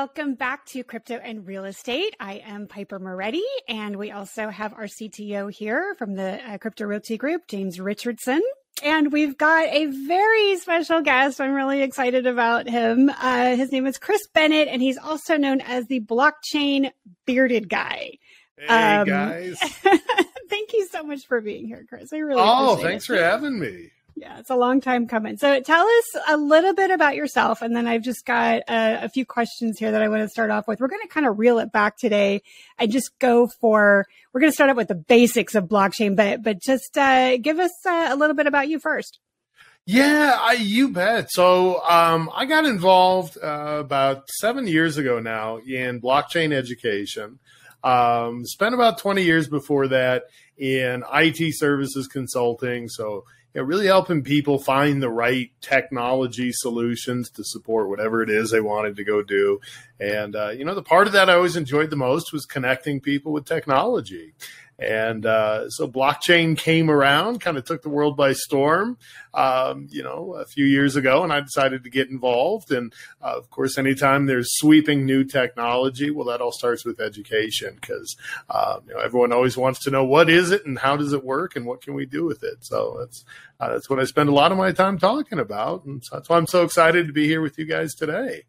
welcome back to Crypto and Real Estate. I am Piper Moretti, and we also have our CTO here from the uh, Crypto Realty Group, James Richardson. And we've got a very special guest. I'm really excited about him. Uh, his name is Chris Bennett, and he's also known as the blockchain bearded guy. Hey um, guys! thank you so much for being here, Chris. I really oh, thanks it. for having me. Yeah, it's a long time coming. So tell us a little bit about yourself, and then I've just got a, a few questions here that I want to start off with. We're going to kind of reel it back today and just go for. We're going to start out with the basics of blockchain, but but just uh, give us uh, a little bit about you first. Yeah, I, you bet. So um, I got involved uh, about seven years ago now in blockchain education. Um, spent about 20 years before that in IT services consulting. So you know, really helping people find the right technology solutions to support whatever it is they wanted to go do. And, uh, you know, the part of that I always enjoyed the most was connecting people with technology. And uh, so blockchain came around, kind of took the world by storm, um, you know, a few years ago, and I decided to get involved. And uh, of course, anytime there's sweeping new technology, well, that all starts with education because um, you know, everyone always wants to know what is it and how does it work and what can we do with it. So that's uh, that's what I spend a lot of my time talking about, and so that's why I'm so excited to be here with you guys today.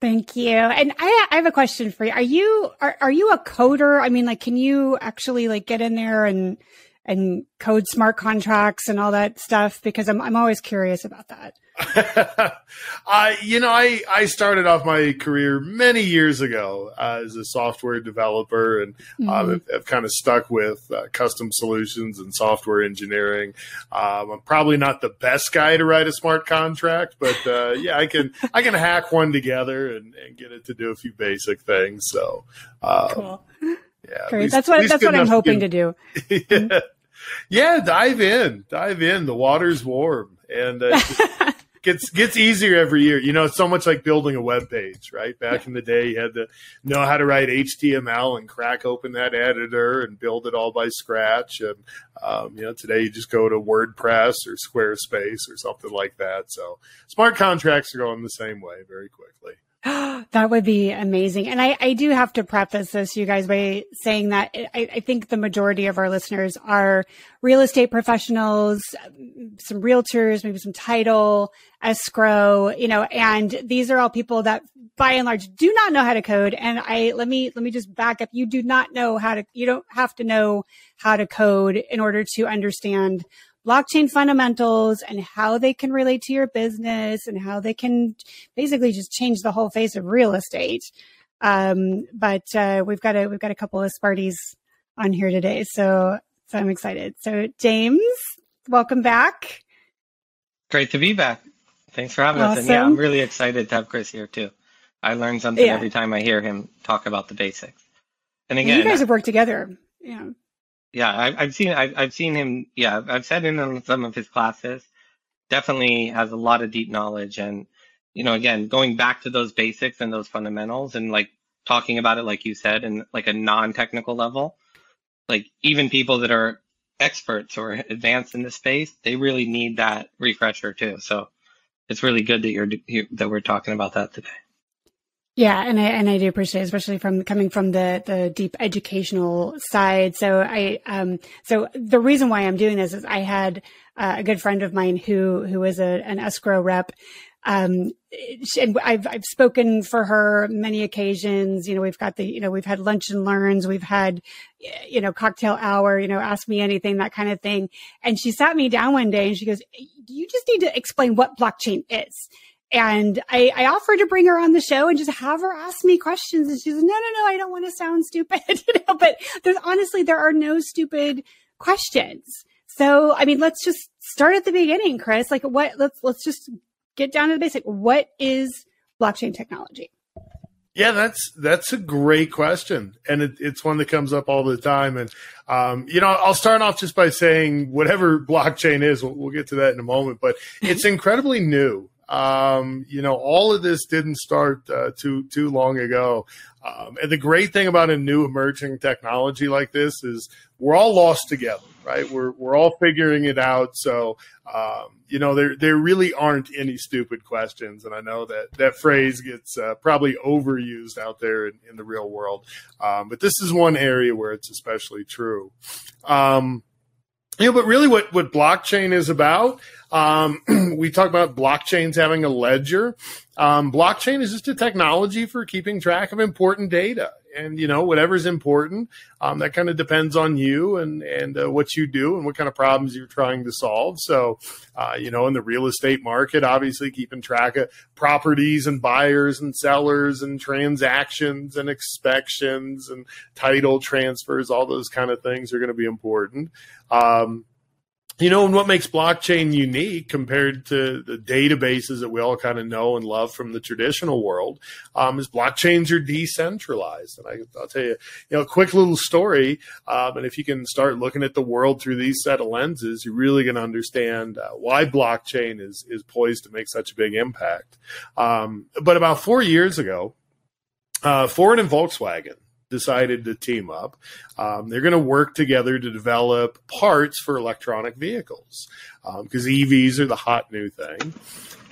Thank you. And I, I have a question for you. Are you are, are you a coder? I mean, like, can you actually like get in there and and code smart contracts and all that stuff? Because I'm I'm always curious about that. I, you know, I, I started off my career many years ago uh, as a software developer and mm-hmm. uh, have, have, kind of stuck with uh, custom solutions and software engineering. Um, I'm probably not the best guy to write a smart contract, but uh, yeah, I can I can hack one together and, and, get it to do a few basic things. So, um, cool. Yeah. Least, that's what that's what I'm hoping to, do. yeah. yeah, dive in, dive in. The water's warm, and uh, gets gets easier every year. You know, it's so much like building a web page, right? Back in the day, you had to know how to write HTML and crack open that editor and build it all by scratch. And um, you know, today you just go to WordPress or Squarespace or something like that. So smart contracts are going the same way very quickly. that would be amazing. And I, I do have to preface this, you guys, by saying that I, I, think the majority of our listeners are real estate professionals, some realtors, maybe some title, escrow, you know, and these are all people that by and large do not know how to code. And I, let me, let me just back up. You do not know how to, you don't have to know how to code in order to understand blockchain fundamentals and how they can relate to your business and how they can basically just change the whole face of real estate. Um, but uh, we've got a we've got a couple of Sparties on here today, so so I'm excited. So James, welcome back. Great to be back. Thanks for having awesome. us. And yeah, I'm really excited to have Chris here too. I learn something yeah. every time I hear him talk about the basics. And again, and you guys have worked together. Yeah. Yeah, I, I've seen I've, I've seen him. Yeah, I've sat in on some of his classes. Definitely has a lot of deep knowledge, and you know, again, going back to those basics and those fundamentals, and like talking about it, like you said, in like a non-technical level. Like even people that are experts or advanced in the space, they really need that refresher too. So it's really good that you're that we're talking about that today. Yeah, and I and I do appreciate, it, especially from coming from the the deep educational side. So I um so the reason why I'm doing this is I had uh, a good friend of mine who who is a, an escrow rep. Um, and I've I've spoken for her many occasions. You know, we've got the you know we've had lunch and learns, we've had you know cocktail hour, you know, ask me anything, that kind of thing. And she sat me down one day and she goes, "You just need to explain what blockchain is." And I, I, offered to bring her on the show and just have her ask me questions. And she said, no, no, no, I don't want to sound stupid. you know, but there's honestly, there are no stupid questions. So, I mean, let's just start at the beginning, Chris. Like what, let's, let's just get down to the basic. What is blockchain technology? Yeah, that's that's a great question, and it, it's one that comes up all the time. And um, you know, I'll start off just by saying whatever blockchain is. We'll, we'll get to that in a moment, but it's incredibly new. Um, you know, all of this didn't start uh, too too long ago. Um, and the great thing about a new emerging technology like this is we're all lost together, right? We're we're all figuring it out. So um, you know, there there really aren't any stupid questions, and I know that that phrase gets uh, probably overused out there in, in the real world. Um, but this is one area where it's especially true. Um, you know, but really, what what blockchain is about? Um, we talk about blockchains having a ledger. Um, blockchain is just a technology for keeping track of important data and you know whatever's important um, that kind of depends on you and and uh, what you do and what kind of problems you're trying to solve. So uh, you know in the real estate market obviously keeping track of properties and buyers and sellers and transactions and inspections and title transfers all those kind of things are going to be important. Um, you know, and what makes blockchain unique compared to the databases that we all kind of know and love from the traditional world um, is blockchains are decentralized. And I, will tell you, you know, a quick little story. Um, and if you can start looking at the world through these set of lenses, you're really going to understand uh, why blockchain is is poised to make such a big impact. Um, but about four years ago, uh, Ford and Volkswagen decided to team up. Um, they're going to work together to develop parts for electronic vehicles because um, EVs are the hot new thing.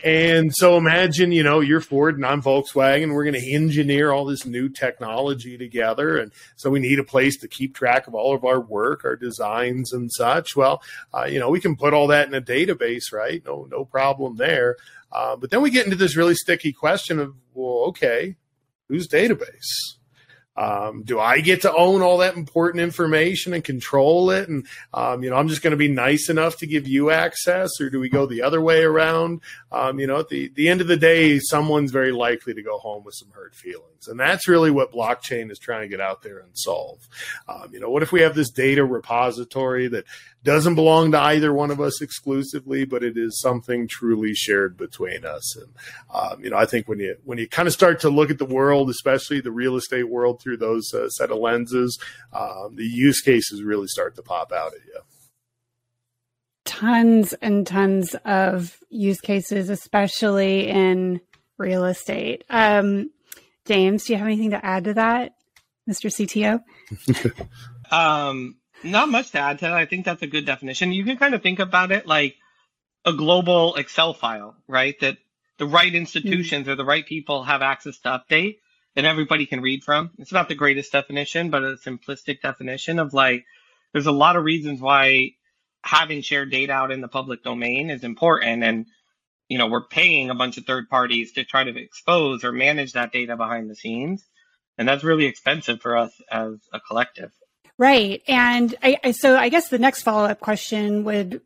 And so imagine, you know, you're Ford and I'm Volkswagen. We're going to engineer all this new technology together. And so we need a place to keep track of all of our work, our designs and such. Well, uh, you know, we can put all that in a database, right? No, no problem there. Uh, but then we get into this really sticky question of, well, okay, whose database? Um, do I get to own all that important information and control it? And, um, you know, I'm just going to be nice enough to give you access or do we go the other way around? Um, you know, at the, the end of the day, someone's very likely to go home with some hurt feelings. And that's really what blockchain is trying to get out there and solve. Um, you know, what if we have this data repository that doesn't belong to either one of us exclusively, but it is something truly shared between us. And um, you know, I think when you when you kind of start to look at the world, especially the real estate world, through those uh, set of lenses, um, the use cases really start to pop out at you. Tons and tons of use cases, especially in real estate. Um, James, do you have anything to add to that, Mr. CTO? um, not much to add to that. I think that's a good definition. You can kind of think about it like a global Excel file, right? That the right institutions mm-hmm. or the right people have access to update and everybody can read from. It's not the greatest definition, but a simplistic definition of like, there's a lot of reasons why having shared data out in the public domain is important. And, you know, we're paying a bunch of third parties to try to expose or manage that data behind the scenes. And that's really expensive for us as a collective. Right. And I, I so I guess the next follow up question would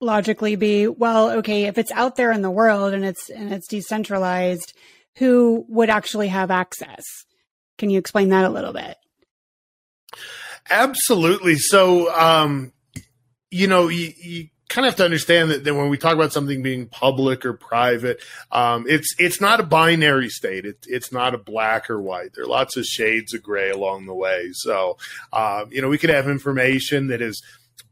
logically be, well, okay, if it's out there in the world and it's and it's decentralized, who would actually have access? Can you explain that a little bit? Absolutely. So, um, you know, you, you kind of have to understand that, that when we talk about something being public or private, um, it's it's not a binary state. It, it's not a black or white. There are lots of shades of gray along the way. So, um, you know, we could have information that is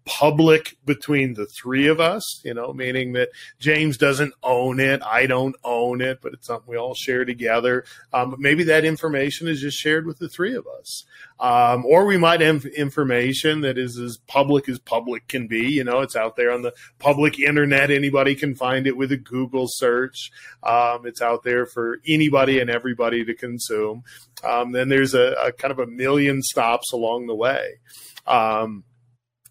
public between the three of us, you know, meaning that James doesn't own it, I don't own it, but it's something we all share together. Um, but maybe that information is just shared with the three of us. Um, or we might have information that is as public as public can be. You know, it's out there on the public internet. Anybody can find it with a Google search. Um, it's out there for anybody and everybody to consume. Um, then there's a, a, kind of a million stops along the way. Um,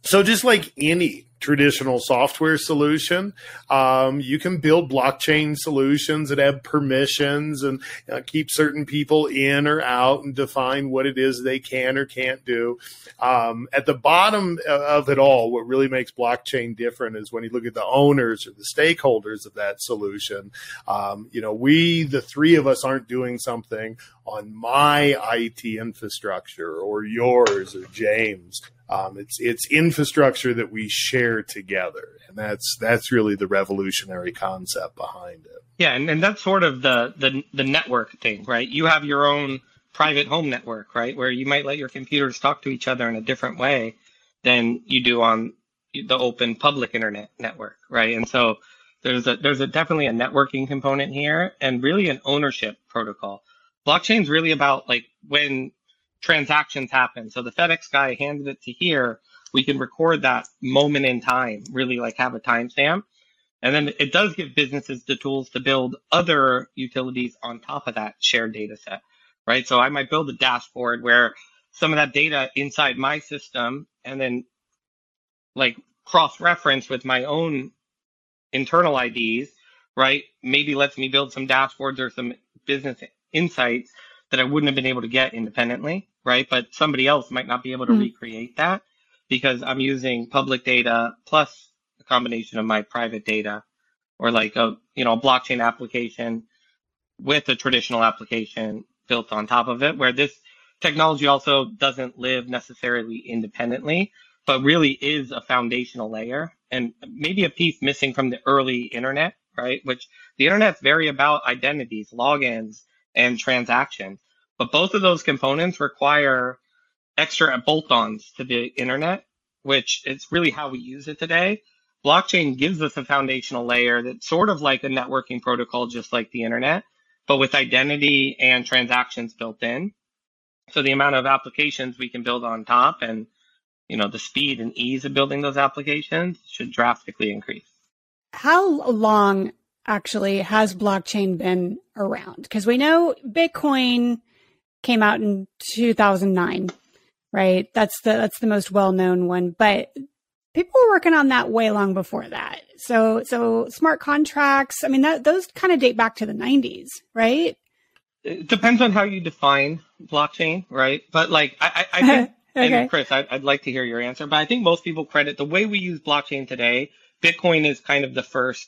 so just like any traditional software solution, um, you can build blockchain solutions that have permissions and uh, keep certain people in or out and define what it is they can or can't do. Um, at the bottom of it all, what really makes blockchain different is when you look at the owners or the stakeholders of that solution. Um, you know, we, the three of us, aren't doing something on my IT infrastructure or yours or James. Um, it's it's infrastructure that we share together, and that's that's really the revolutionary concept behind it. Yeah, and, and that's sort of the, the the network thing, right? You have your own private home network, right, where you might let your computers talk to each other in a different way than you do on the open public internet network, right? And so there's a there's a definitely a networking component here, and really an ownership protocol. Blockchain is really about like when transactions happen. So the FedEx guy handed it to here. we can record that moment in time, really like have a timestamp. And then it does give businesses the tools to build other utilities on top of that shared data set, right? So I might build a dashboard where some of that data inside my system and then like cross reference with my own internal IDs, right? Maybe lets me build some dashboards or some business insights that I wouldn't have been able to get independently, right? But somebody else might not be able to mm. recreate that because I'm using public data plus a combination of my private data or like a, you know, a blockchain application with a traditional application built on top of it, where this technology also doesn't live necessarily independently, but really is a foundational layer and maybe a piece missing from the early internet, right? Which the internet's very about identities, logins, and transactions. But both of those components require extra bolt-ons to the internet, which is really how we use it today. Blockchain gives us a foundational layer that's sort of like a networking protocol, just like the internet, but with identity and transactions built in. So the amount of applications we can build on top and you know the speed and ease of building those applications should drastically increase. How long actually has blockchain been around? Because we know Bitcoin came out in 2009, right? That's the that's the most well-known one, but people were working on that way long before that. So so smart contracts, I mean that those kind of date back to the 90s, right? It depends on how you define blockchain, right? But like I, I think okay. and Chris, I, I'd like to hear your answer, but I think most people credit the way we use blockchain today. Bitcoin is kind of the first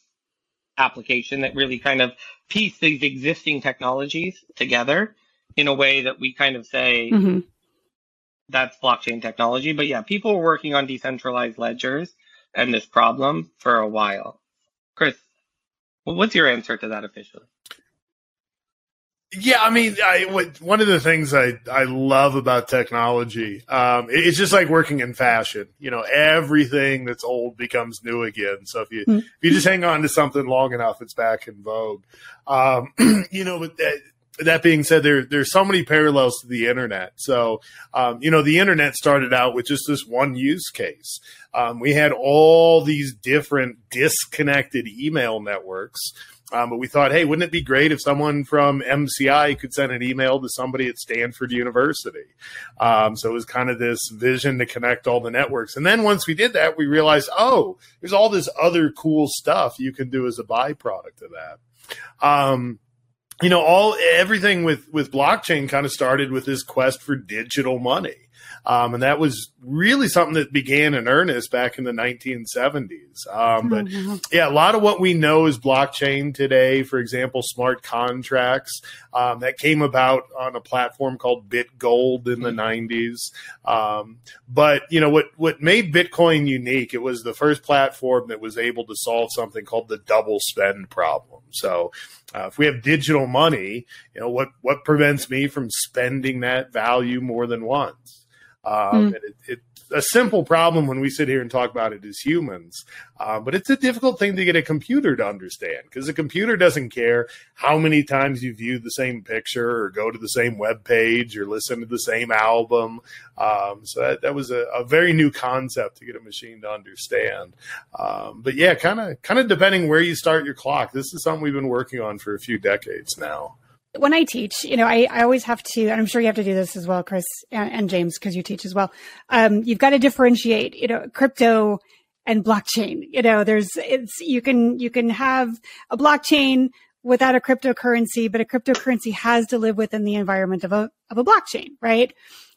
application that really kind of piece these existing technologies together in a way that we kind of say mm-hmm. that's blockchain technology. But yeah, people were working on decentralized ledgers and this problem for a while. Chris, what's your answer to that officially? Yeah, I mean, I, what, one of the things I, I love about technology, um, it's just like working in fashion. You know, everything that's old becomes new again. So if you mm-hmm. if you just hang on to something long enough, it's back in vogue. Um, you know, but that, that being said, there there's so many parallels to the internet. So, um, you know, the internet started out with just this one use case. Um, we had all these different disconnected email networks um, but we thought, hey, wouldn't it be great if someone from MCI could send an email to somebody at Stanford University? Um, so it was kind of this vision to connect all the networks. And then once we did that, we realized, oh, there's all this other cool stuff you can do as a byproduct of that. You know, all everything with with blockchain kind of started with this quest for digital money. Um, and that was really something that began in earnest back in the 1970s. Um, but mm-hmm. yeah, a lot of what we know is blockchain today, for example, smart contracts um, that came about on a platform called BitGold in the 90s. Mm-hmm. Um, but you know what what made Bitcoin unique? It was the first platform that was able to solve something called the double spend problem. So uh, if we have digital money, you know what what prevents me from spending that value more than once? Um, mm. it, it, a simple problem when we sit here and talk about it as humans, uh, but it's a difficult thing to get a computer to understand because a computer doesn't care how many times you view the same picture or go to the same web page or listen to the same album. Um, so that, that was a, a, very new concept to get a machine to understand. Um, but yeah, kind of kind of depending where you start your clock. This is something we've been working on for a few decades now when I teach, you know, I, I always have to, and I'm sure you have to do this as well, Chris and, and James, because you teach as well. Um, you've got to differentiate, you know, crypto and blockchain. You know, there's, it's, you can, you can have a blockchain without a cryptocurrency, but a cryptocurrency has to live within the environment of a, of a blockchain, right?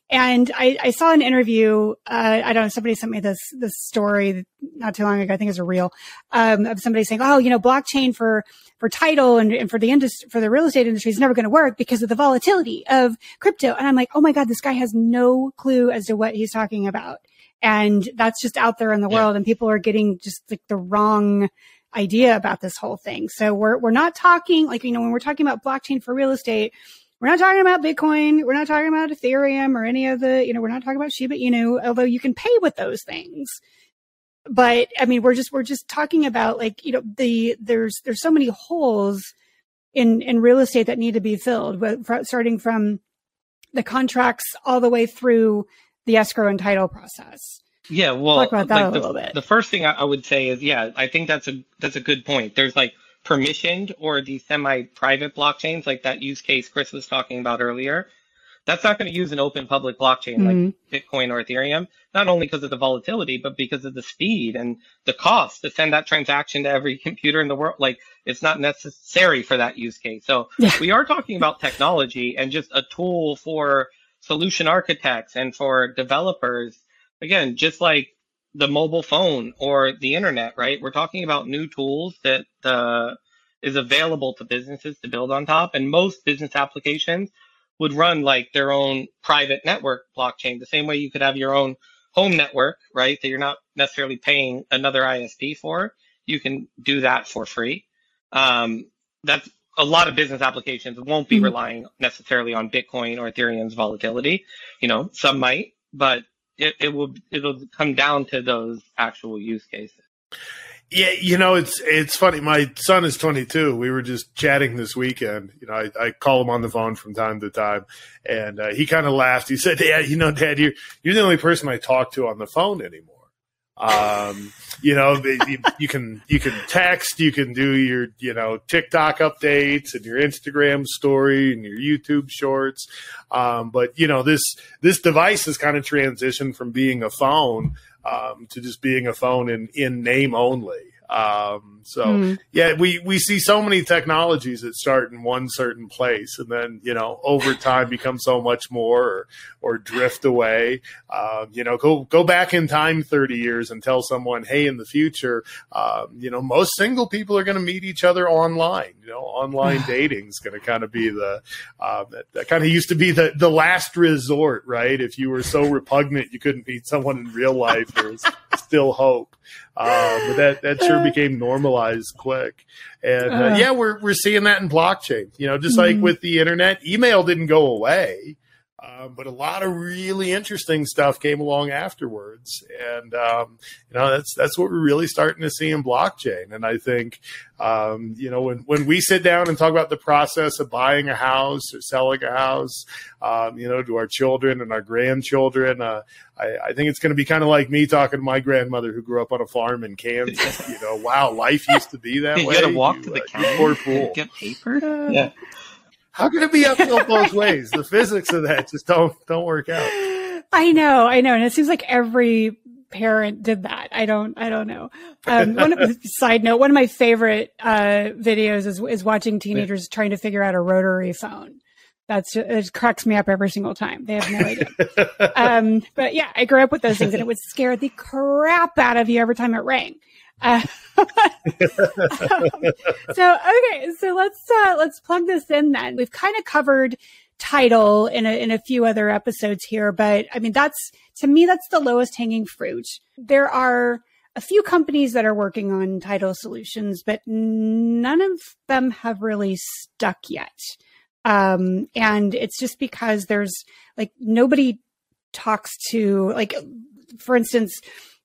And I, I saw an interview. Uh, I don't know. Somebody sent me this this story not too long ago. I think it's a real um, of somebody saying, "Oh, you know, blockchain for for title and, and for the industry for the real estate industry is never going to work because of the volatility of crypto." And I'm like, "Oh my god, this guy has no clue as to what he's talking about." And that's just out there in the yeah. world, and people are getting just like the wrong idea about this whole thing. So we're we're not talking like you know when we're talking about blockchain for real estate we're not talking about Bitcoin. We're not talking about Ethereum or any of the, you know, we're not talking about Shiba Inu, although you can pay with those things. But I mean, we're just, we're just talking about like, you know, the, there's, there's so many holes in, in real estate that need to be filled, starting from the contracts all the way through the escrow and title process. Yeah, well, talk about that like a the, little bit. the first thing I, I would say is, yeah, I think that's a that's a good point. There's like permissioned or the semi-private blockchains, like that use case Chris was talking about earlier. That's not going to use an open public blockchain Mhm. like Bitcoin or Ethereum, not only because of the volatility, but because of the speed and the cost to send that transaction to every computer in the world. Like it's not necessary for that use case. So Yeah. we are talking about technology and just a tool for solution architects and for developers. Again, just like the mobile phone or the internet, right? We're talking about new tools that uh, is available to businesses to build on top, and most business applications would run like their own private network blockchain, the same way you could have your own home network, right? That you're not necessarily paying another ISP for. You can do that for free. Um, that's a lot of business applications won't be Mhm. relying necessarily on Bitcoin or Ethereum's volatility. You know, some might, but it, it will it'll come down to those actual use cases. Yeah, you know, it's it's funny. My son is 22. We were just chatting this weekend. You know, I, I call him on the phone from time to time, and uh, he kind of laughed. He said, "Dad, you know, Dad, you're you're the only person I talk to on the phone anymore." Um, you know, you, you can you can text, you can do your you know TikTok updates and your Instagram story and your YouTube shorts, um, but you know this this device has kind of transitioned from being a phone um, to just being a phone in in name only. Um, so Mm. yeah, we we see so many technologies that start in one certain place and then you know over time become so much more or, or drift away. Um, you know, go go back in time thirty years and tell someone, hey, in the future, um, you know, most single people are going to meet each other online. You know, online dating is going to kind of be the uh, that, that kind of used to be the the last resort, right? If you were so repugnant you couldn't meet someone in real life, there's still hope. Uh, but that that sure became normalized quick. And uh, Uh. yeah, we're we're seeing that in blockchain. You know, just like Mhm. with the internet, email didn't go away. Um, but a lot of really interesting stuff came along afterwards, and um, you know that's that's what we're really starting to see in blockchain. And I think um, you know when when we sit down and talk about the process of buying a house or selling a house, um, you know, to our children and our grandchildren, uh, I, I think it's going to be kind of like me talking to my grandmother who grew up on a farm in Kansas. You know, wow, life used to be that you way. gotta walk You, to the uh, you counter poor fool. get paper. Uh, Yeah. How can it be uphill both ways? The physics of that just don't don't work out. I know, I know, and it seems like every parent did that. I don't, I don't know. Um, one of, side note, one of my favorite uh, videos is is watching teenagers trying to figure out a rotary phone. That's just, it cracks me up every single time. They have no idea. um, but yeah, I grew up with those things, and it would scare the crap out of you every time it rang. Uh, so okay, so let's uh, let's plug this in then. We've kind of covered title in a in a few other episodes here, but I mean that's to me that's the lowest hanging fruit. There are a few companies that are working on title solutions, but none of them have really stuck yet. Um, and it's just because there's like nobody talks to like, for instance,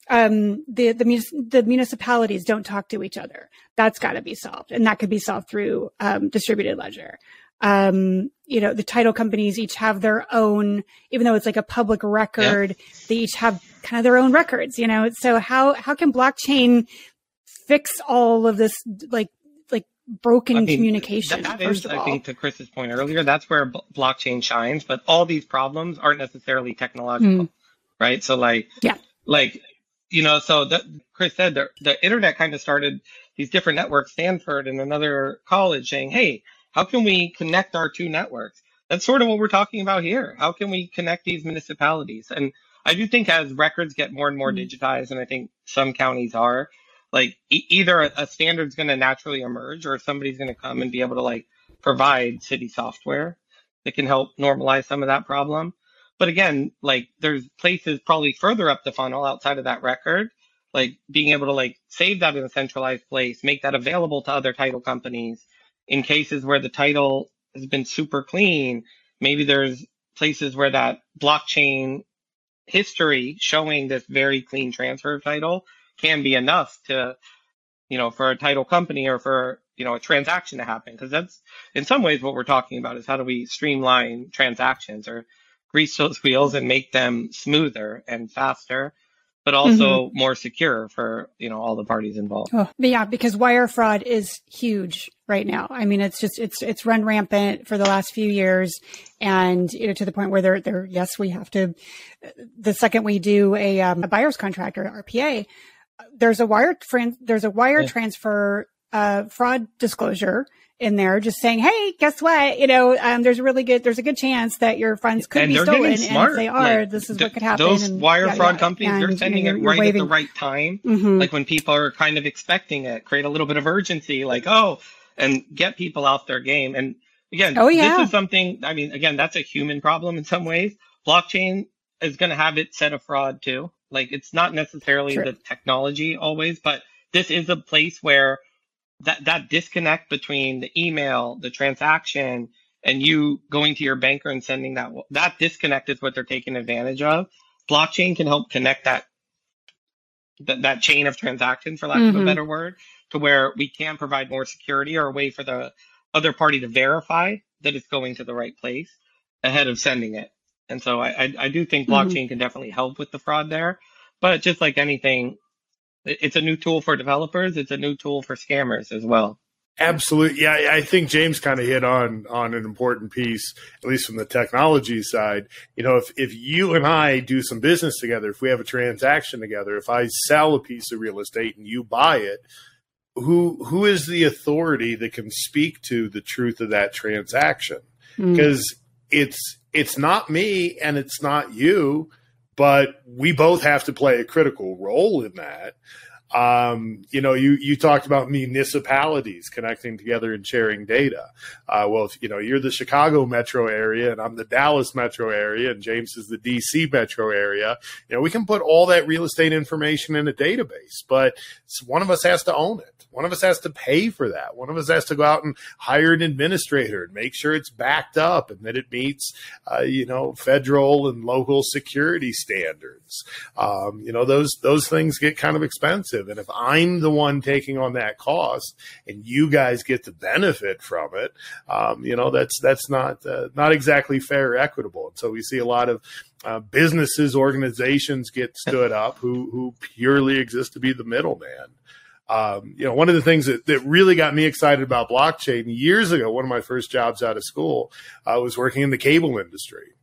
um, the the, mus- the municipalities don't talk to each other. That's got to be solved, and that could be solved through um, distributed ledger. Um, you know, the title companies each have their own, even though it's like a public record, they each have kind of their own records. You know, so how how can blockchain fix all of this like like broken I mean, communication? that first is, of I think, to Chris's point earlier, that's where b- blockchain shines. But all these problems aren't necessarily technological, Mm. right? So, like, Yeah. like you know, so the, Chris said the the internet kind of started these different networks, Stanford and another college, saying, "Hey, how can we connect our two networks?" That's sort of what we're talking about here. How can we connect these municipalities? And I do think as records get more and more Mm. digitized, and I think some counties are, like e- either a, a standard's going to naturally emerge or somebody's going to come and be able to like provide city software that can help normalize some of that problem. But again, like there's places probably further up the funnel outside of that record, like being able to like save that in a centralized place, make that available to other title companies in cases where the title has been super clean. Maybe there's places where that blockchain history showing this very clean transfer title can be enough to, you know, for a title company or for, you know, a transaction to happen. Cause that's in some ways what we're talking about is how do we streamline transactions or grease those wheels and make them smoother and faster. but also mm-hmm. more secure for you know all the parties involved. Oh, yeah, because wire fraud is huge right now. I mean, it's just it's it's run rampant for the last few years, and you know to the point where they're they're yes, we have to. The second we do a, um, a buyer's contract or RPA, there's a wire there's a wire yeah. transfer uh, fraud disclosure in there just saying, Hey, guess what? You know, um, there's a really good, there's a good chance that your funds could and be stolen. And if they are, like, this is what could happen. Those and, wire fraud companies, and, they're sending you know, it right waving. at the right time. Mm-hmm. Like when people are kind of expecting it, create a little bit of urgency, like, oh, and get people off their game. And again, oh, yeah. this is something, I mean, again, that's a human problem in some ways. Blockchain is going to have its set of fraud too. Like it's not necessarily True. the technology always, but this is a place where that that disconnect between the email, the transaction, and you going to your banker and sending that that disconnect is what they're taking advantage of. Blockchain can help connect that that, that chain of transactions, for lack mm-hmm. of a mm-hmm. better word, to where we can provide more security or a way for the other party to verify that it's going to the right place ahead of sending it. And so I, I, I do think mm-hmm. blockchain mm-hmm. can definitely help with the fraud there. But just like anything, it's a new tool for developers. It's a new tool for scammers as well. Absolutely. Yeah, I think James kind of hit on on an important piece, at least from the technology side. You know, if if you and I do some business together, if we have a transaction together, if I sell a piece of real estate and you buy it, who who is the authority that can speak to the truth of that transaction? Because mm. it's it's not me and it's not you but we both have to play a critical role in that. Um, you know, you you talked about municipalities connecting together and sharing data. Uh, well, if you know you're the Chicago metro area and I'm the Dallas metro area and James is the DC metro area, you know, we can put all that real estate information in a database, but one of us has to own it. One of us has to pay for that. One of us has to go out and hire an administrator and make sure it's backed up and that it meets, uh, you know, federal and local security standards. Um, you know, those those things get kind of expensive and if I'm the one taking on that cost and you guys get to benefit from it, um, you know, that's, that's not, uh, not exactly fair or equitable. And so we see a lot of, uh, businesses, organizations get stood up who, who purely exist to be the middleman. Um, you know, one of the things that, that really got me excited about blockchain years ago, one of my first jobs out of school, uh, was working in the cable industry.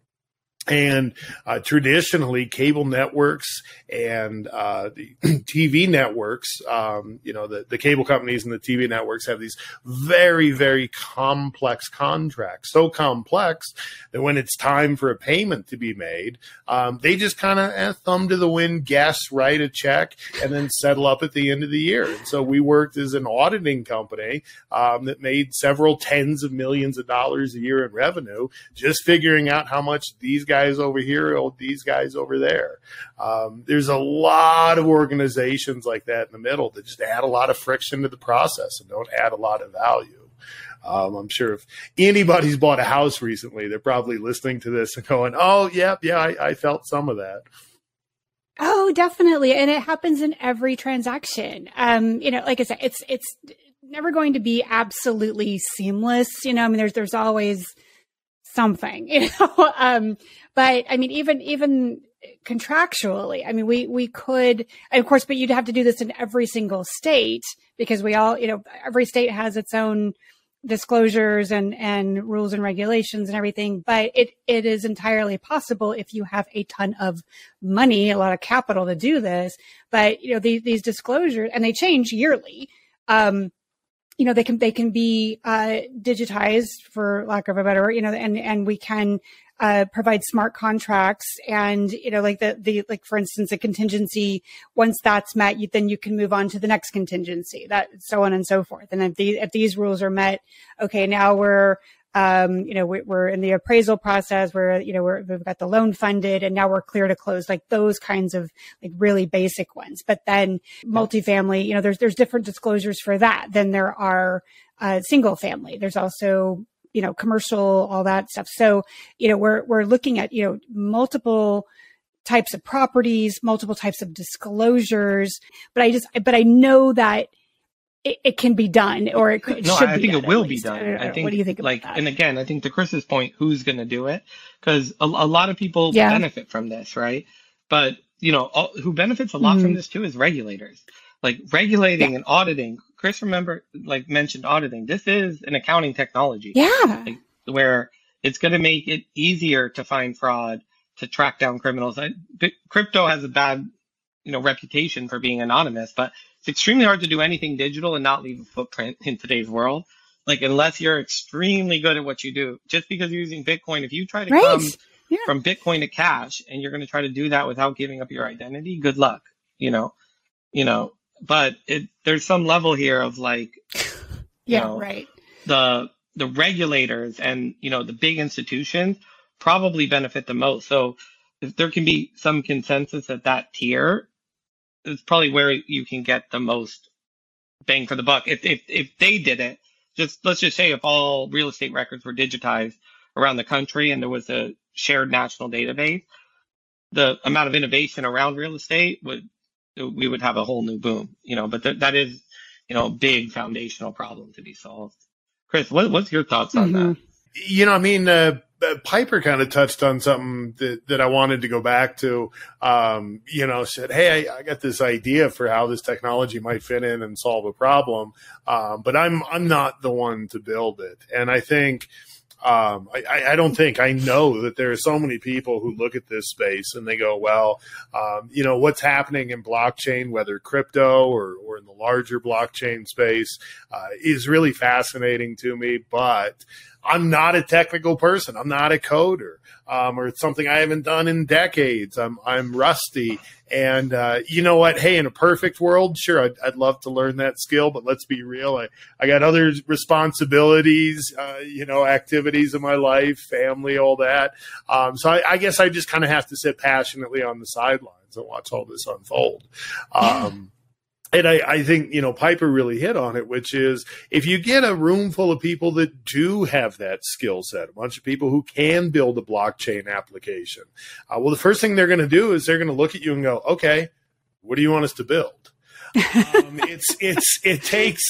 And uh, traditionally, cable networks and uh, the TV networks, um, you know, the, the cable companies and the TV networks have these very, very complex contracts. So complex that when it's time for a payment to be made, um, they just kind of eh, thumb to the wind, guess, write a check, and then settle up at the end of the year. And so we worked as an auditing company um, that made several tens of millions of dollars a year in revenue, just figuring out how much these guys guys over here, oh, these guys over there. Um, there's a lot of organizations like that in the middle that just add a lot of friction to the process and don't add a lot of value. Um, I'm sure if anybody's bought a house recently, they're probably listening to this and going, "Oh, yeah, yeah, I, I felt some of that." Oh, definitely, and it happens in every transaction. Um, you know, like I said, it's it's never going to be absolutely seamless. You know, I mean, there's there's always something, you know. um, but I mean, even even contractually, I mean, we we could, of course, but you'd have to do this in every single state because we all, you know, every state has its own disclosures and and rules and regulations and everything. But it it is entirely possible if you have a ton of money a lot of capital to do this. But you know these these disclosures and they change yearly. Um you know they can they can be uh, digitized for lack of a better word, you know and and we can uh, provide smart contracts and you know like the the like for instance a contingency once that's met you then you can move on to the next contingency that so on and so forth and if these if these rules are met okay now we're um, you know, we, are in the appraisal process where, you know, we have got the loan funded and now we're clear to close, like those kinds of like really basic ones. But then multifamily, you know, there's, there's different disclosures for that than there are, uh, single family. There's also, you know, commercial, all that stuff. So, you know, we're, we're looking at, you know, multiple, types of properties, multiple types of disclosures. But I just, but I know that it, it, can be done or it, could, no, I think it will be done. I, I, think, what do you think like, and again, I think to Chris's point, who's going to do it? Because a, a, lot of people yeah. benefit from this, right? But you know, all, who benefits a lot Mhm. from this too is regulators. Like regulating and auditing. Chris, remember, like mentioned auditing. This is an accounting technology Yeah. where it's going to make it easier to find fraud, to track down criminals. I, crypto has a bad, you know, reputation for being anonymous, but it's extremely hard to do anything digital and not leave a footprint in today's world. Like unless you're extremely good at what you do, just because you're using Bitcoin, if you try to Right. come Yeah. from Bitcoin to cash and you're going to try to do that without giving up your identity, good luck. You know, you know, but it, there's some level here of like, Yeah. know, Right. the the regulators and you know the big institutions probably benefit the most. So if there can be some consensus at that tier, it's probably where you can get the most bang for the buck. If if if they did it, just let's just say if all real estate records were digitized around the country and there was a shared national database, the amount of innovation around real estate would we would have a whole new boom. You know, but th- that is you know a big foundational problem to be solved. Chris, what, what's your thoughts on Mhm. that? You know, I mean, uh, uh, Piper kind of touched on something that, that I wanted to go back to. Um, you know, said, "Hey, I, I got this idea for how this technology might fit in and solve a problem, um, but I'm I'm not the one to build it." And I think um, I- I, don't think I know that there are so many people who look at this space and they go, "Well, um, you know, what's happening in blockchain, whether crypto or or in the larger blockchain space, uh, is really fascinating to me, but." I'm not a technical person. I'm not a coder, um, or it's something I haven't done in decades. I'm I'm rusty, and uh, you know what? Hey, in a perfect world, sure, I'd, I'd love to learn that skill, but let's be real. I, I got other responsibilities, uh, you know, activities in my life, family, all that. Um, so I, I guess I just kind of have to sit passionately on the sidelines and watch all this unfold. Um, and I, I think you know Piper really hit on it, which is if you get a room full of people that do have that skill set, a bunch of people who can build a blockchain application, uh, well, the first thing they're going to do is they're going to look at you and go, "Okay, what do you want us to build?" um, it's it's it takes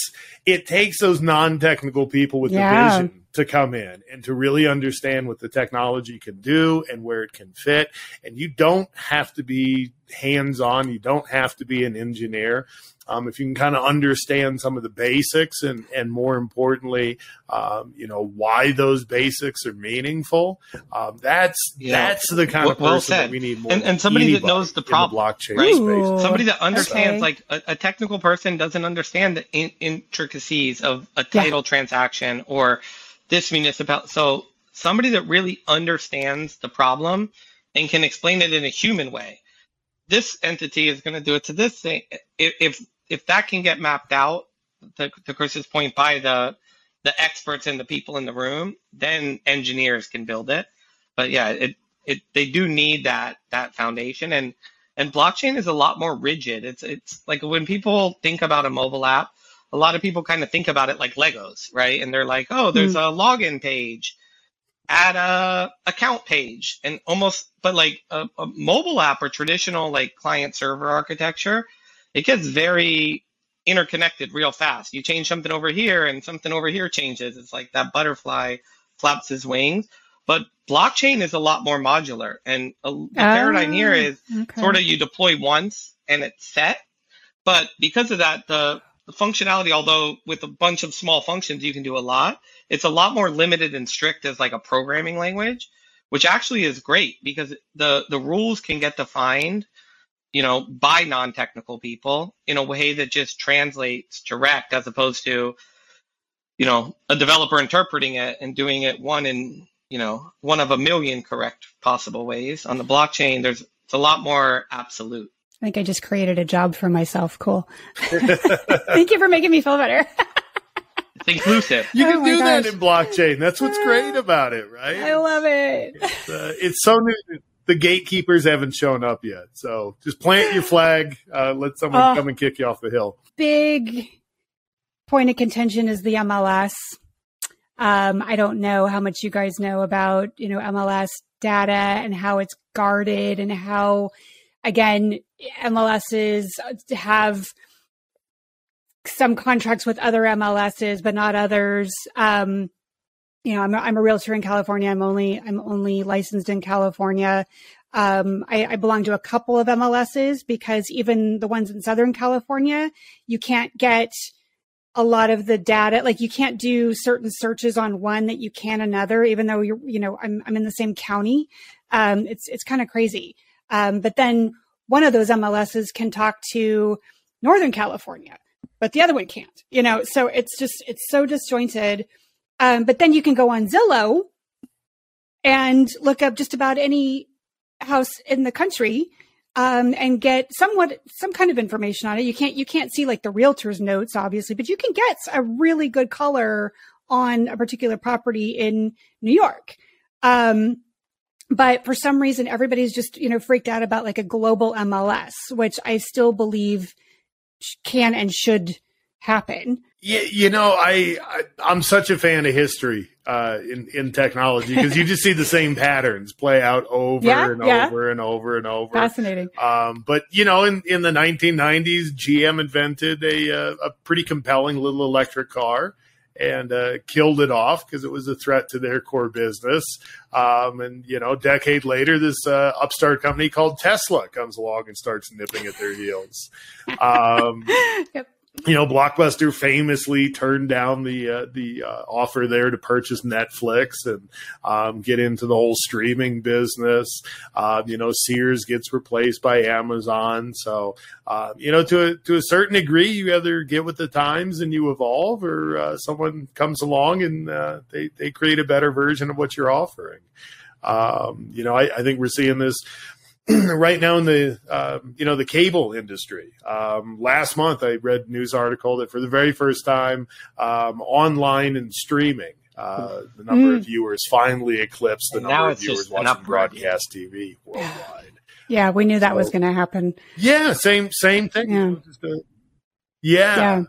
it takes those non-technical people with Yeah. the vision to come in and to really understand what the technology can do and where it can fit and you don't have to be hands-on you don't have to be an engineer um, if you can kind of understand some of the basics and and more importantly um, you know why those basics are meaningful um, that's Yeah. that's the kind of Well- well person that we need more And- and somebody that knows the in problem, blockchain right? space Somebody that understands, Okay. like a, a technical person doesn't understand the in- intricacies of a Yeah. title transaction or this municipality. So somebody that really understands the problem and can explain it in a human way. This entity is going to do it to this thing. If if, if that can get mapped out, to, to Chris's point, by the the experts and the people in the room, then engineers can build it. But yeah, it it they do need that that foundation and and blockchain is a lot more rigid. It's it's like when people think about a mobile app, a lot of people kind of think about it like Legos, right? And they're like, oh, there's a login page, add a account page, and almost, but like a, a mobile app or traditional like client server architecture, it gets very interconnected real fast. You change something over here and something over here changes. It's like that butterfly flaps his wings. But blockchain is a lot more modular. And uh, the paradigm here is Okay. sort of you deploy once and it's set. But because of that, the, the functionality, although with a bunch of small functions you can do a lot, it's a lot more limited and strict as like a programming language, which actually is great because the the rules can get defined, you know, by non-technical people in a way that just translates direct as opposed to, you know, a developer interpreting it and doing it one in, you know, one of a million correct possible ways. On the blockchain, there's it's a lot more absolute. I think I just created a job for myself. Cool. Thank you for making me feel better. It's inclusive. You Oh can my do that in blockchain. That's what's great about it, right? I love it. It's, uh, it's so new. The gatekeepers haven't shown up yet, so just plant your flag. Uh, let someone Oh. come and kick you off the hill. Big point of contention is the MLS. Um, I don't know how much you guys know about, you know, MLS data and how it's guarded and how, again, MLSs have some contracts with other MLSs, but not others. Um, you know, I'm a, I'm a realtor in California. I'm only I'm only licensed in California. Um, I, I belong to a couple of MLSs because even the ones in Southern California, you can't get a lot of the data. Like you can't do certain searches on one that you can another, even though you're, you know, I'm, I'm in the same county. Um, it's, it's kind of crazy. Um, but then one of those MLSs can talk to Northern California, but the other one can't, you know, so it's just, it's so disjointed. Um, but then you can go on Zillow and look up just about any house in the country um, and get somewhat some kind of information on it. You can't you can't see like the realtor's notes, obviously, but you can get a really good color on a particular property in New York. Um, but for some reason, everybody's just you know freaked out about like a global MLS, which I still believe can and should happen. Yeah, you know, I, I am such a fan of history uh, in in technology because you just see the same patterns play out over yeah, and yeah. over and over and over. Fascinating. Um, but you know, in in the 1990s, GM invented a uh, a pretty compelling little electric car and uh, killed it off because it was a threat to their core business. Um, and you know, a decade later, this uh, upstart company called Tesla comes along and starts nipping at their heels. Um, yep you know, Blockbuster famously turned down the uh, the uh, offer there to purchase Netflix and um, get into the whole streaming business. Uh, you know, Sears gets replaced by Amazon. So, uh, you know, to a, to a certain degree, you either get with the times and you evolve, or uh, someone comes along and uh, they they create a better version of what you're offering. Um, you know, I, I, think we're seeing this right now in the uh, you know the cable industry. Um, last month, I read a news article that for the very first time, um, online and streaming, uh, the number mm. of viewers finally eclipsed the and number of viewers watching broadcast TV worldwide. Yeah, we knew that so, was going to happen. Yeah, same same thing. Yeah. Yeah. yeah.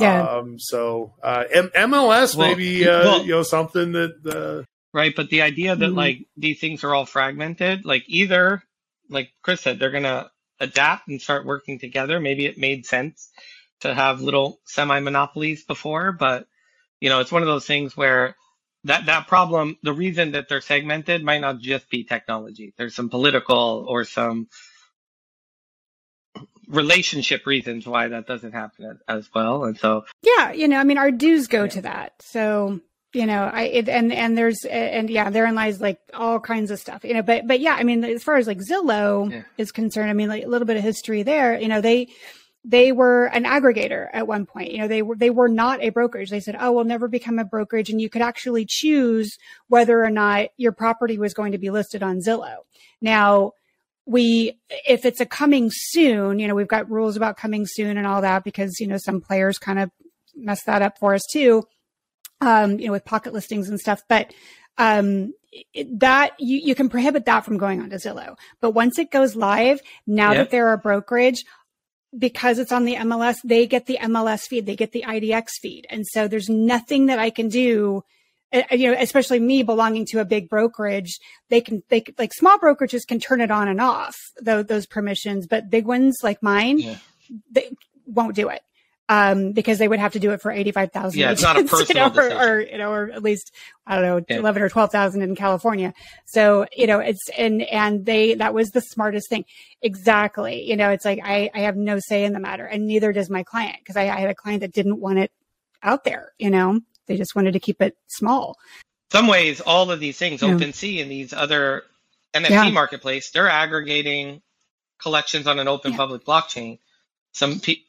Yeah. Um, so uh, M- MLS well, maybe uh, well, you know something that uh, right, but the idea that mm like these things are all fragmented, like either like Chris said, they're going to adapt and start working together. Maybe it made sense to have little semi monopolies before, but you know, it's one of those things where that that problem, the reason that they're segmented might not just be technology. There's some political or some relationship reasons why that doesn't happen as well. And so, yeah, you know, I mean, our dues go yeah. to that. So you know, I it, and and there's and yeah, therein lies like all kinds of stuff, you know. But but yeah, I mean, as far as like Zillow yeah. is concerned, I mean, like a little bit of history there. You know, they they were an aggregator at one point. You know, they were they were not a brokerage. They said, "Oh, we'll never become a brokerage," and you could actually choose whether or not your property was going to be listed on Zillow. Now, we if it's a coming soon, you know, we've got rules about coming soon and all that because you know some players kind of mess that up for us too um, you know, with pocket listings and stuff. But um, that you, you can prohibit that from going on to Zillow. But once it goes live, now yep. that they're a brokerage, because it's on the MLS, they get the MLS feed, they get the IDX feed. And so there's nothing that I can do uh, you know, especially me belonging to a big brokerage, they can, they like small brokerages can turn it on and off those, those permissions, but big ones like mine, yeah. they won't do it um, because they would have to do it for 85,000. Yeah, it's not a personal you know, or, or, you know, or at least, I don't know, yeah. 11 or 12,000 in California. So, you know, it's, and, and they, that was the smartest thing. Exactly. You know, it's like, I, I have no say in the matter and neither does my client because I, I had a client that didn't want it out there, you know, they just wanted to keep it small. Some ways, all of these things, yeah. OpenSea and these other NFT yeah. marketplace, they're aggregating collections on an open yeah. public blockchain. Some people,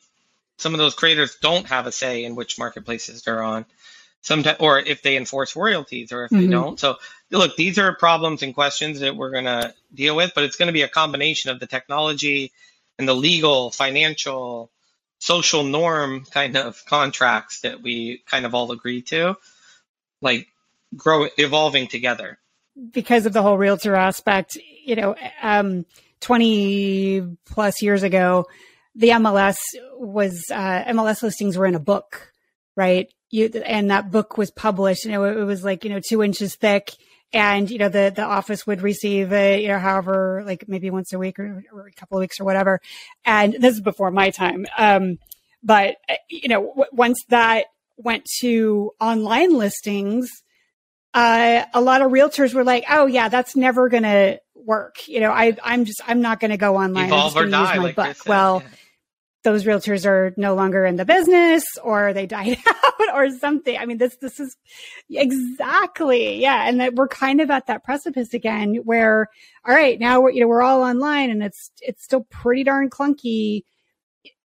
some of those creators don't have a say in which marketplaces they're on. Sometimes or if they enforce royalties or if mm-hmm. they don't. So look these are problems and questions that we're going to deal with but it's going to be a combination of the technology and the legal financial social norm kind of contracts that we kind of all agree to like grow evolving together. Because of the whole realtor aspect you know um 20 plus years ago the MLS was uh, MLS listings were in a book, right? You and that book was published. You know, it, it was like you know two inches thick, and you know the the office would receive it, you know, however, like maybe once a week or, or a couple of weeks or whatever. And this is before my time, um, but you know, w- once that went to online listings, uh, a lot of realtors were like, "Oh yeah, that's never gonna work. You know, I I'm just I'm not going to go online. Evolve I'm just or use die, my like book. Well, yeah. Those realtors are no longer in the business or they died out or something. I mean, this, this is exactly. Yeah. And that we're kind of at that precipice again where, all right, now we're, you know, we're all online and it's, it's still pretty darn clunky.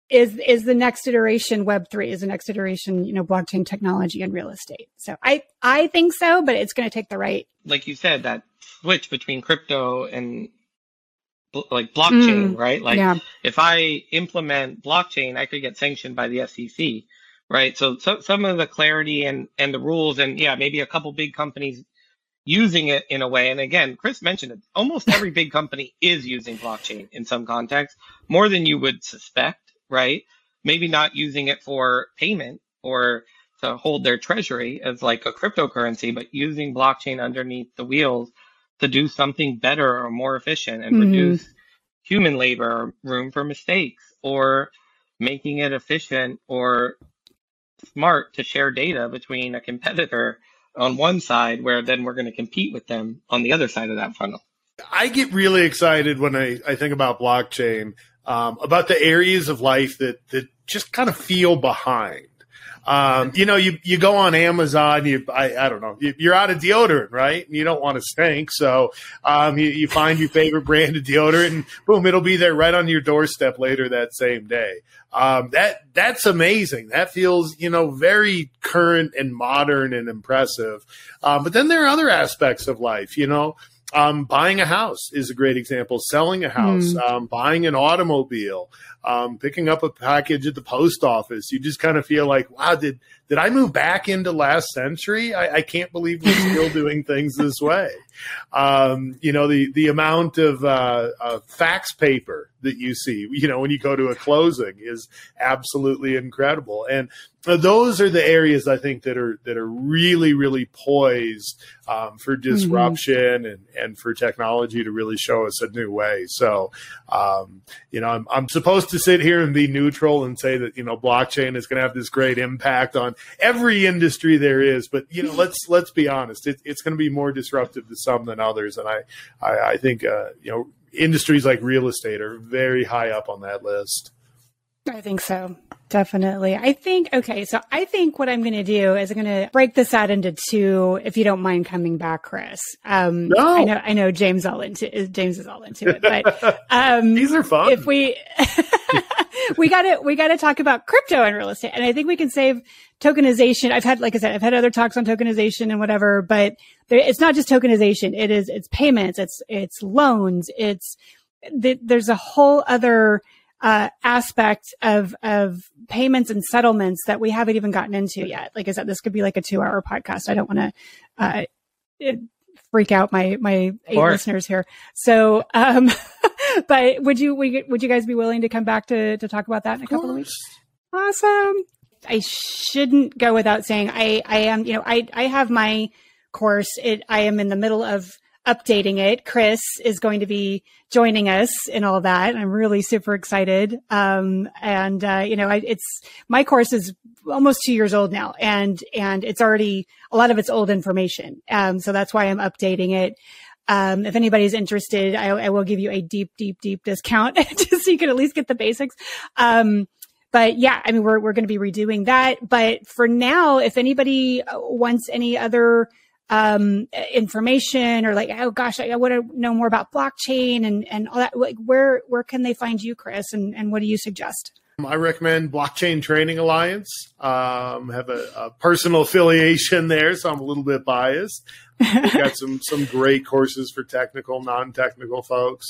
Is, is the next iteration web three is the next iteration, you know, blockchain technology and real estate. So I, I think so, but it's going to take the right. like you said, that switch between crypto and like blockchain, mm. right? Like yeah. if I implement blockchain, I could get sanctioned by the SEC, right? So, so some of the clarity and and the rules, and yeah, maybe a couple big companies using it in a way. And again, Chris mentioned it. Almost every big company is using blockchain in some context, more than you would suspect, right? Maybe not using it for payment or to hold their treasury as like a cryptocurrency, but using blockchain underneath the wheels to do something better or more efficient and Mhm. reduce human labor or room for mistakes or making it efficient or smart to share data between a competitor on one side where then we're going to compete with them on the other side of that funnel. I get really excited when I, I think about blockchain, um, about the areas of life that, that just kind of feel behind. Um, you know, you, you go on Amazon, you, I, I don't know, you, you're out of deodorant, right? You don't want to stink. So, um, you, you find your favorite brand of deodorant and boom, it'll be there right on your doorstep later that same day. Um, that, that's amazing. That feels, you know, very current and modern and impressive. Um, but then there are other aspects of life, you know, um, buying a house is a great example. Selling a house, um, buying an automobile, um, picking up a package at the post office. You just kind of feel like, wow, did did I move back into last century? I, I can't believe we're still doing things this way. Um, you know, the the amount of uh, uh, fax paper that you see, you know, when you go to a closing is absolutely incredible. And those are the areas I think that are that are really really poised um, for disruption and and for technology to really show us a new way. So, um, you know, I'm I'm supposed to sit here and be neutral and say that you know blockchain is going to have this great impact on every industry there is, but you know, let's let's be honest, it, it's going to be more disruptive to some than others, and I I, I think uh, you know industries like real estate are very high up on that list. I think so. Definitely. I think, okay, so I think what I'm going to do is I'm going to break this out into two, if you don't mind coming back, Chris. Um, No. I know, I know James all into, James is all into it, but, um, These are fun. if we, we gotta, we gotta talk about crypto and real estate. And I think we can save tokenization. I've had, like I said, I've had other talks on tokenization and whatever, but there, it's not just tokenization. It is, it's payments, it's, it's loans, it's, th- there's a whole other, uh, aspect of of payments and settlements that we haven't even gotten into yet. Like I said, this could be like a two hour podcast. I don't want to uh, freak out my my eight listeners here. So, um, but would you we, would you guys be willing to come back to to talk about that in a couple of weeks? Awesome. I shouldn't go without saying I I am you know I I have my course. It I am in the middle of updating it. Chris is going to be joining us in all that. I'm really super excited. Um, and uh, you know, I, it's my course is almost two years old now, and and it's already a lot of it's old information. Um, so that's why I'm updating it. Um, if anybody's interested, I, I will give you a deep, deep, deep discount just so you can at least get the basics. Um, but yeah, I mean, we're, we're going to be redoing that. But for now, if anybody wants any other, um, information or like, oh gosh, I, I want to know more about blockchain and, and all that, like where, where can they find you, Chris? And, and what do you suggest? I recommend Blockchain Training Alliance. Um, have a, a personal affiliation there, so I'm a little bit biased. We've got some some great courses for technical, non-technical folks.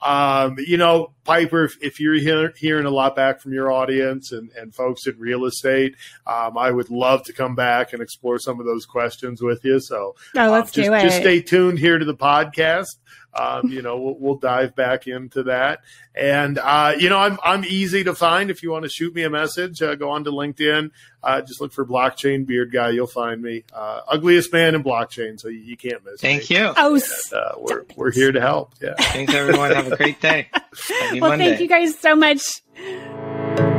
Um, you know, Piper, if, if you're hear, hearing a lot back from your audience and, and folks in real estate, um, I would love to come back and explore some of those questions with you. So Oh, let's um, just, do it. just stay tuned here to the podcast. Um, you know, we'll, we'll dive back into that. And uh, you know, I'm I'm easy to find. If you want to shoot me a message, uh, go on to LinkedIn. Uh, just look for blockchain beard guy. You'll find me. Uh, ugliest man in blockchain, so you, you can't miss me. Thank me. you. oh, And, uh, we're we're here to help. Yeah. Thanks, everyone. Have a great day. Happy well, Monday. thank you guys so much.